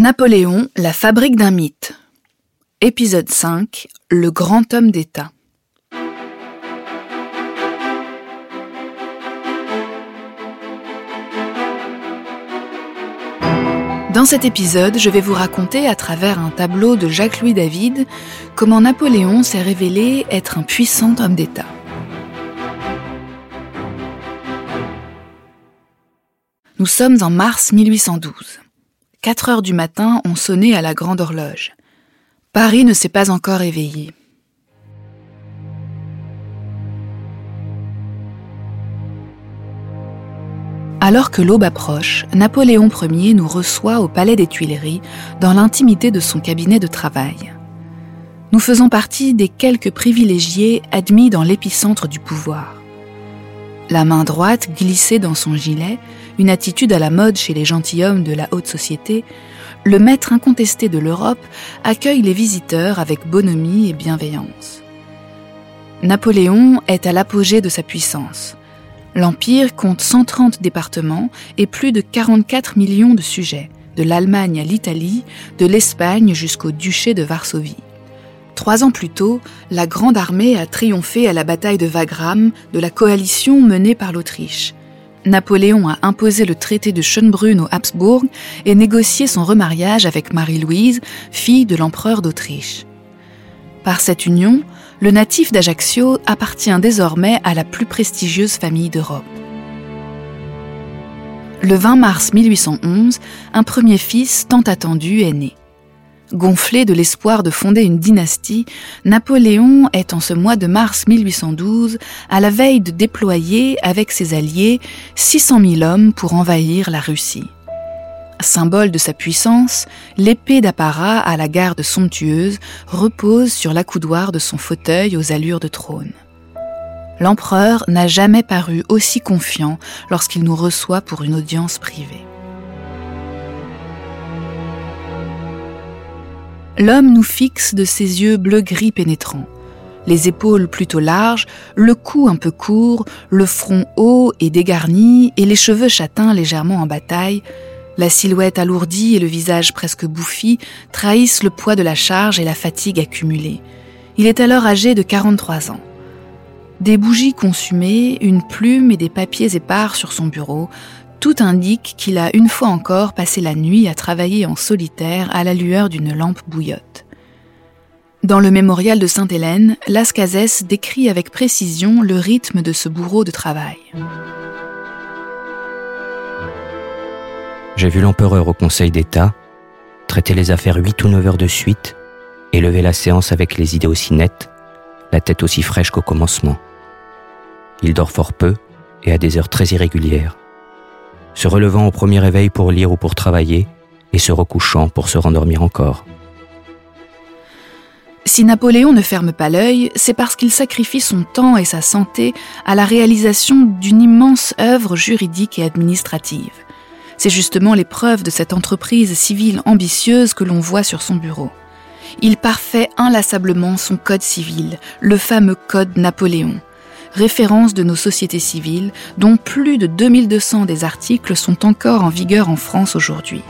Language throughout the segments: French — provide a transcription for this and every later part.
Napoléon, la fabrique d'un mythe. Épisode 5. Le grand homme d'État. Dans cet épisode, je vais vous raconter à travers un tableau de Jacques-Louis David comment Napoléon s'est révélé être un puissant homme d'État. Nous sommes en mars 1812. 4 heures du matin ont sonné à la grande horloge. Paris ne s'est pas encore éveillé. Alors que l'aube approche, Napoléon Ier nous reçoit au Palais des Tuileries, dans l'intimité de son cabinet de travail. Nous faisons partie des quelques privilégiés admis dans l'épicentre du pouvoir. La main droite glissée dans son gilet, une attitude à la mode chez les gentilshommes de la haute société, le maître incontesté de l'Europe accueille les visiteurs avec bonhomie et bienveillance. Napoléon est à l'apogée de sa puissance. L'Empire compte 130 départements et plus de 44 millions de sujets, de l'Allemagne à l'Italie, de l'Espagne jusqu'au duché de Varsovie. Trois ans plus tôt, la Grande Armée a triomphé à la bataille de Wagram de la coalition menée par l'Autriche. Napoléon a imposé le traité de Schönbrunn aux Habsbourg et négocié son remariage avec Marie-Louise, fille de l'empereur d'Autriche. Par cette union, le natif d'Ajaccio appartient désormais à la plus prestigieuse famille d'Europe. Le 20 mars 1811, un premier fils tant attendu est né. Gonflé de l'espoir de fonder une dynastie, Napoléon est en ce mois de mars 1812 à la veille de déployer avec ses alliés 600 000 hommes pour envahir la Russie. Symbole de sa puissance, l'épée d'apparat à la garde somptueuse repose sur l'accoudoir de son fauteuil aux allures de trône. L'empereur n'a jamais paru aussi confiant lorsqu'il nous reçoit pour une audience privée. L'homme nous fixe de ses yeux bleu-gris pénétrants. Les épaules plutôt larges, le cou un peu court, le front haut et dégarni et les cheveux châtains légèrement en bataille, la silhouette alourdie et le visage presque bouffi trahissent le poids de la charge et la fatigue accumulée. Il est alors âgé de 43 ans. Des bougies consumées, une plume et des papiers épars sur son bureau, tout indique qu'il a une fois encore passé la nuit à travailler en solitaire à la lueur d'une lampe bouillotte. Dans le mémorial de Sainte-Hélène, Lascazès décrit avec précision le rythme de ce bourreau de travail. J'ai vu l'empereur au Conseil d'État traiter les affaires huit ou neuf heures de suite et lever la séance avec les idées aussi nettes, la tête aussi fraîche qu'au commencement. Il dort fort peu et à des heures très irrégulières se relevant au premier réveil pour lire ou pour travailler, et se recouchant pour se rendormir encore. Si Napoléon ne ferme pas l'œil, c'est parce qu'il sacrifie son temps et sa santé à la réalisation d'une immense œuvre juridique et administrative. C'est justement l'épreuve de cette entreprise civile ambitieuse que l'on voit sur son bureau. Il parfait inlassablement son code civil, le fameux code Napoléon référence de nos sociétés civiles, dont plus de 2200 des articles sont encore en vigueur en France aujourd'hui.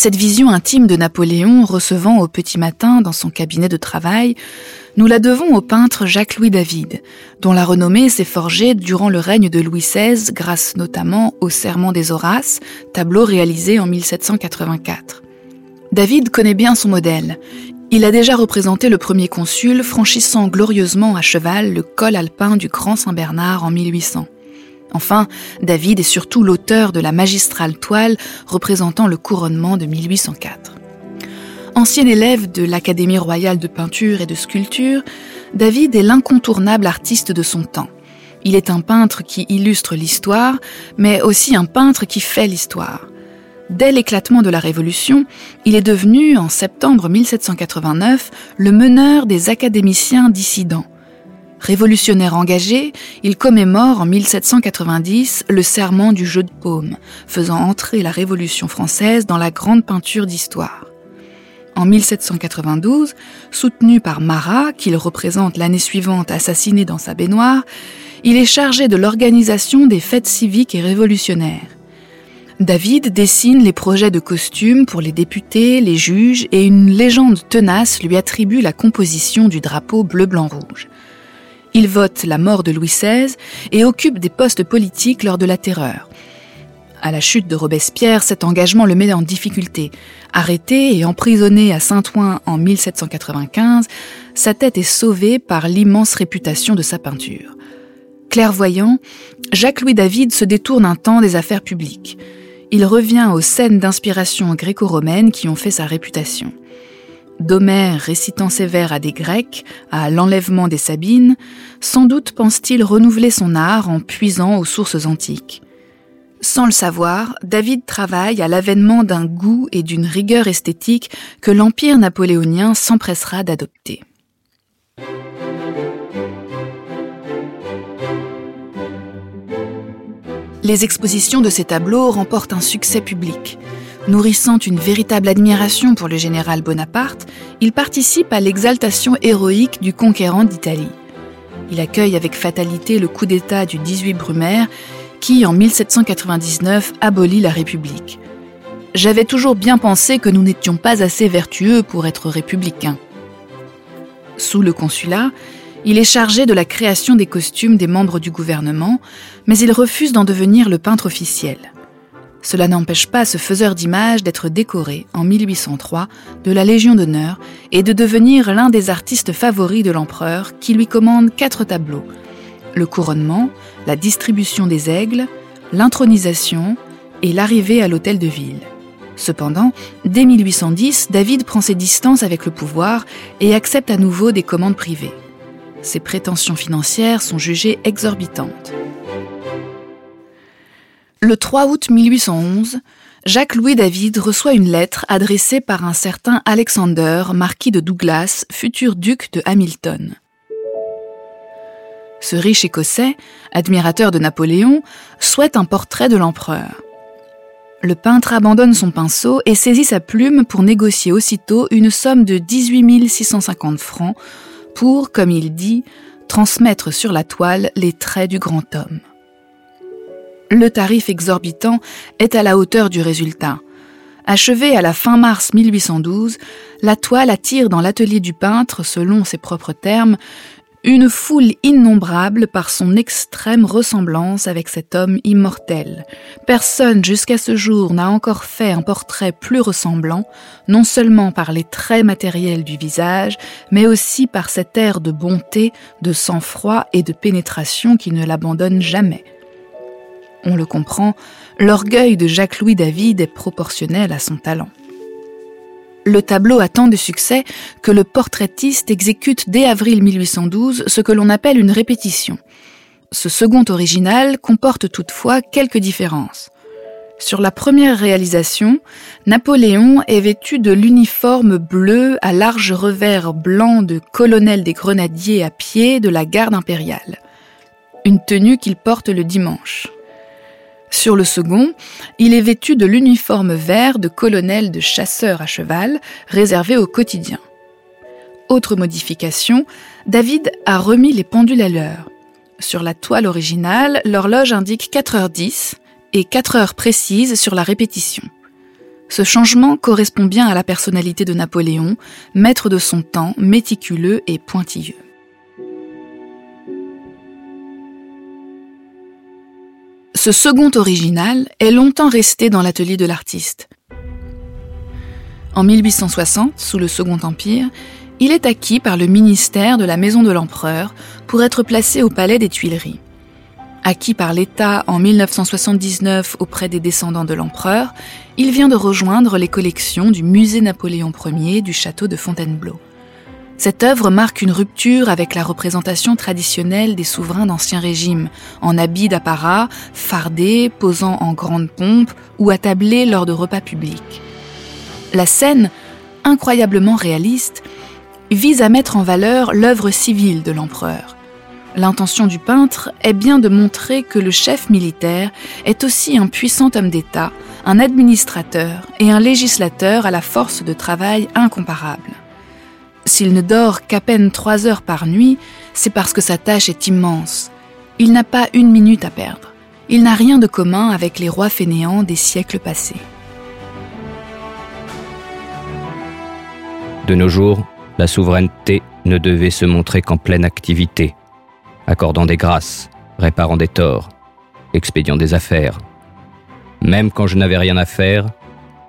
Cette vision intime de Napoléon recevant au petit matin dans son cabinet de travail, nous la devons au peintre Jacques-Louis David, dont la renommée s'est forgée durant le règne de Louis XVI grâce notamment au Serment des Horaces, tableau réalisé en 1784. David connaît bien son modèle. Il a déjà représenté le premier consul franchissant glorieusement à cheval le col alpin du Grand Saint-Bernard en 1800. Enfin, David est surtout l'auteur de la magistrale toile représentant le couronnement de 1804. Ancien élève de l'Académie royale de peinture et de sculpture, David est l'incontournable artiste de son temps. Il est un peintre qui illustre l'histoire, mais aussi un peintre qui fait l'histoire. Dès l'éclatement de la Révolution, il est devenu, en septembre 1789, le meneur des académiciens dissidents. Révolutionnaire engagé, il commémore en 1790 le serment du jeu de paume, faisant entrer la Révolution française dans la grande peinture d'histoire. En 1792, soutenu par Marat, qu'il représente l'année suivante assassiné dans sa baignoire, il est chargé de l'organisation des fêtes civiques et révolutionnaires. David dessine les projets de costumes pour les députés, les juges, et une légende tenace lui attribue la composition du drapeau bleu-blanc-rouge. Il vote la mort de Louis XVI et occupe des postes politiques lors de la Terreur. À la chute de Robespierre, cet engagement le met en difficulté. Arrêté et emprisonné à Saint-Ouen en 1795, sa tête est sauvée par l'immense réputation de sa peinture. Clairvoyant, Jacques-Louis David se détourne un temps des affaires publiques. Il revient aux scènes d'inspiration gréco-romaine qui ont fait sa réputation. D'Homère récitant ses vers à des Grecs, à l'enlèvement des Sabines, sans doute pense-t-il renouveler son art en puisant aux sources antiques. Sans le savoir, David travaille à l'avènement d'un goût et d'une rigueur esthétique que l'Empire napoléonien s'empressera d'adopter. Les expositions de ces tableaux remportent un succès public. Nourrissant une véritable admiration pour le général Bonaparte, il participe à l'exaltation héroïque du conquérant d'Italie. Il accueille avec fatalité le coup d'État du 18 Brumaire qui, en 1799, abolit la République. J'avais toujours bien pensé que nous n'étions pas assez vertueux pour être républicains. Sous le consulat, il est chargé de la création des costumes des membres du gouvernement, mais il refuse d'en devenir le peintre officiel. Cela n'empêche pas ce faiseur d'images d'être décoré en 1803 de la Légion d'honneur et de devenir l'un des artistes favoris de l'empereur qui lui commande quatre tableaux le couronnement, la distribution des aigles, l'intronisation et l'arrivée à l'hôtel de ville. Cependant, dès 1810, David prend ses distances avec le pouvoir et accepte à nouveau des commandes privées. Ses prétentions financières sont jugées exorbitantes. Le 3 août 1811, Jacques-Louis David reçoit une lettre adressée par un certain Alexander, marquis de Douglas, futur duc de Hamilton. Ce riche Écossais, admirateur de Napoléon, souhaite un portrait de l'empereur. Le peintre abandonne son pinceau et saisit sa plume pour négocier aussitôt une somme de 18 650 francs pour, comme il dit, transmettre sur la toile les traits du grand homme. Le tarif exorbitant est à la hauteur du résultat. Achevée à la fin mars 1812, la toile attire dans l'atelier du peintre, selon ses propres termes, une foule innombrable par son extrême ressemblance avec cet homme immortel. Personne jusqu'à ce jour n'a encore fait un portrait plus ressemblant, non seulement par les traits matériels du visage, mais aussi par cet air de bonté, de sang-froid et de pénétration qui ne l'abandonne jamais. On le comprend, l'orgueil de Jacques-Louis David est proportionnel à son talent. Le tableau a tant de succès que le portraitiste exécute dès avril 1812 ce que l'on appelle une répétition. Ce second original comporte toutefois quelques différences. Sur la première réalisation, Napoléon est vêtu de l'uniforme bleu à large revers blanc de colonel des grenadiers à pied de la garde impériale, une tenue qu'il porte le dimanche. Sur le second, il est vêtu de l'uniforme vert de colonel de chasseur à cheval réservé au quotidien. Autre modification, David a remis les pendules à l'heure. Sur la toile originale, l'horloge indique 4h10 et 4 heures précises sur la répétition. Ce changement correspond bien à la personnalité de Napoléon, maître de son temps, méticuleux et pointilleux. Ce second original est longtemps resté dans l'atelier de l'artiste. En 1860, sous le Second Empire, il est acquis par le ministère de la Maison de l'Empereur pour être placé au Palais des Tuileries. Acquis par l'État en 1979 auprès des descendants de l'empereur, il vient de rejoindre les collections du Musée Napoléon Ier du château de Fontainebleau. Cette œuvre marque une rupture avec la représentation traditionnelle des souverains d'Ancien Régime, en habits d'apparat, fardés, posant en grande pompe ou attablés lors de repas publics. La scène, incroyablement réaliste, vise à mettre en valeur l'œuvre civile de l'empereur. L'intention du peintre est bien de montrer que le chef militaire est aussi un puissant homme d'État, un administrateur et un législateur à la force de travail incomparable. S'il ne dort qu'à peine trois heures par nuit, c'est parce que sa tâche est immense. Il n'a pas une minute à perdre. Il n'a rien de commun avec les rois fainéants des siècles passés. De nos jours, la souveraineté ne devait se montrer qu'en pleine activité, accordant des grâces, réparant des torts, expédiant des affaires. Même quand je n'avais rien à faire,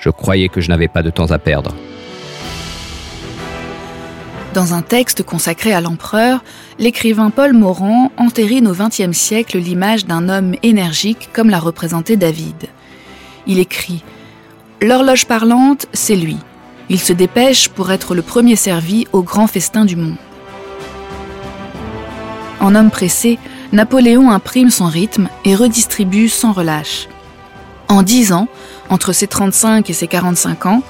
je croyais que je n'avais pas de temps à perdre. Dans un texte consacré à l'empereur, l'écrivain Paul Morand entérine au XXe siècle l'image d'un homme énergique comme l'a représenté David. Il écrit L'horloge parlante, c'est lui. Il se dépêche pour être le premier servi au grand festin du monde. En homme pressé, Napoléon imprime son rythme et redistribue sans relâche. En dix ans, entre ses 35 et ses 45 ans,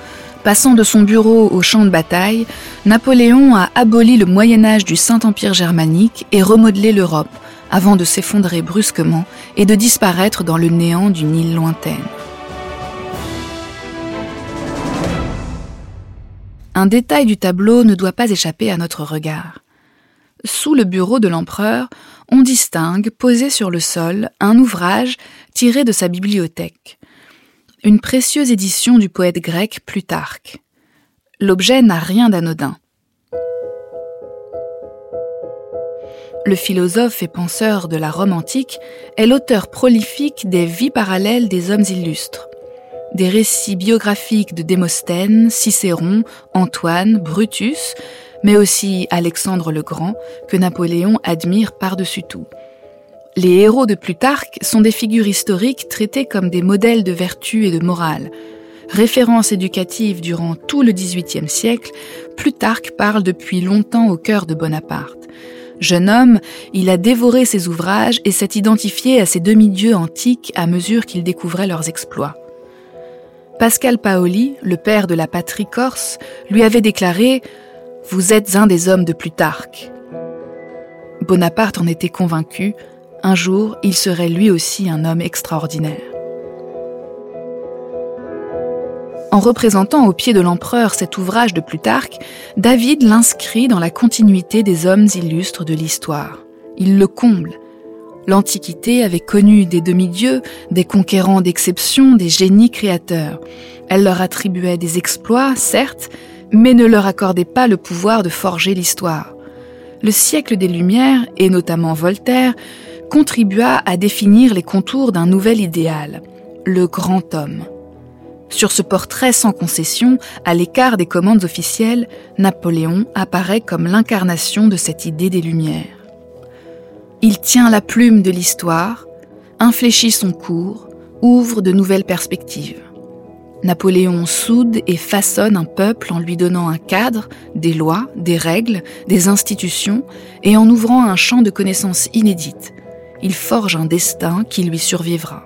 Passant de son bureau au champ de bataille, Napoléon a aboli le Moyen Âge du Saint-Empire germanique et remodelé l'Europe, avant de s'effondrer brusquement et de disparaître dans le néant d'une île lointaine. Un détail du tableau ne doit pas échapper à notre regard. Sous le bureau de l'empereur, on distingue, posé sur le sol, un ouvrage tiré de sa bibliothèque une précieuse édition du poète grec Plutarque. L'objet n'a rien d'anodin. Le philosophe et penseur de la Rome antique est l'auteur prolifique des vies parallèles des hommes illustres. Des récits biographiques de Démosthène, Cicéron, Antoine, Brutus, mais aussi Alexandre le Grand, que Napoléon admire par-dessus tout. Les héros de Plutarque sont des figures historiques traitées comme des modèles de vertu et de morale. Référence éducative durant tout le XVIIIe siècle, Plutarque parle depuis longtemps au cœur de Bonaparte. Jeune homme, il a dévoré ses ouvrages et s'est identifié à ces demi-dieux antiques à mesure qu'il découvrait leurs exploits. Pascal Paoli, le père de la patrie corse, lui avait déclaré ⁇ Vous êtes un des hommes de Plutarque ⁇ Bonaparte en était convaincu, un jour, il serait lui aussi un homme extraordinaire. En représentant au pied de l'empereur cet ouvrage de Plutarque, David l'inscrit dans la continuité des hommes illustres de l'histoire. Il le comble. L'Antiquité avait connu des demi-dieux, des conquérants d'exception, des génies créateurs. Elle leur attribuait des exploits, certes, mais ne leur accordait pas le pouvoir de forger l'histoire. Le siècle des Lumières, et notamment Voltaire, contribua à définir les contours d'un nouvel idéal, le grand homme. Sur ce portrait sans concession, à l'écart des commandes officielles, Napoléon apparaît comme l'incarnation de cette idée des Lumières. Il tient la plume de l'histoire, infléchit son cours, ouvre de nouvelles perspectives. Napoléon soude et façonne un peuple en lui donnant un cadre, des lois, des règles, des institutions, et en ouvrant un champ de connaissances inédites, il forge un destin qui lui survivra.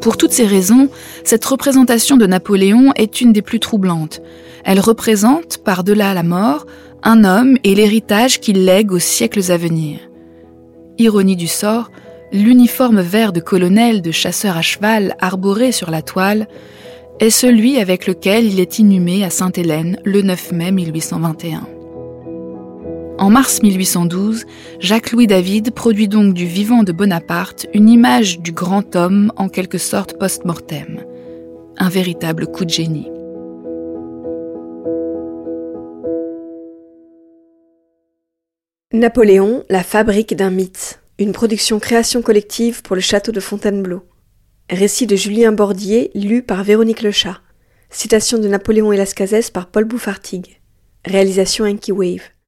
Pour toutes ces raisons, cette représentation de Napoléon est une des plus troublantes. Elle représente, par-delà la mort, un homme et l'héritage qu'il lègue aux siècles à venir. Ironie du sort, l'uniforme vert de colonel de chasseur à cheval arboré sur la toile est celui avec lequel il est inhumé à Sainte-Hélène le 9 mai 1821. En mars 1812, Jacques-Louis David produit donc du vivant de Bonaparte une image du grand homme en quelque sorte post-mortem. Un véritable coup de génie. Napoléon, la fabrique d'un mythe. Une production création collective pour le château de Fontainebleau. Récit de Julien Bordier, lu par Véronique Lechat. Citation de Napoléon et Lascazès par Paul Bouffartigue. Réalisation Enki Wave.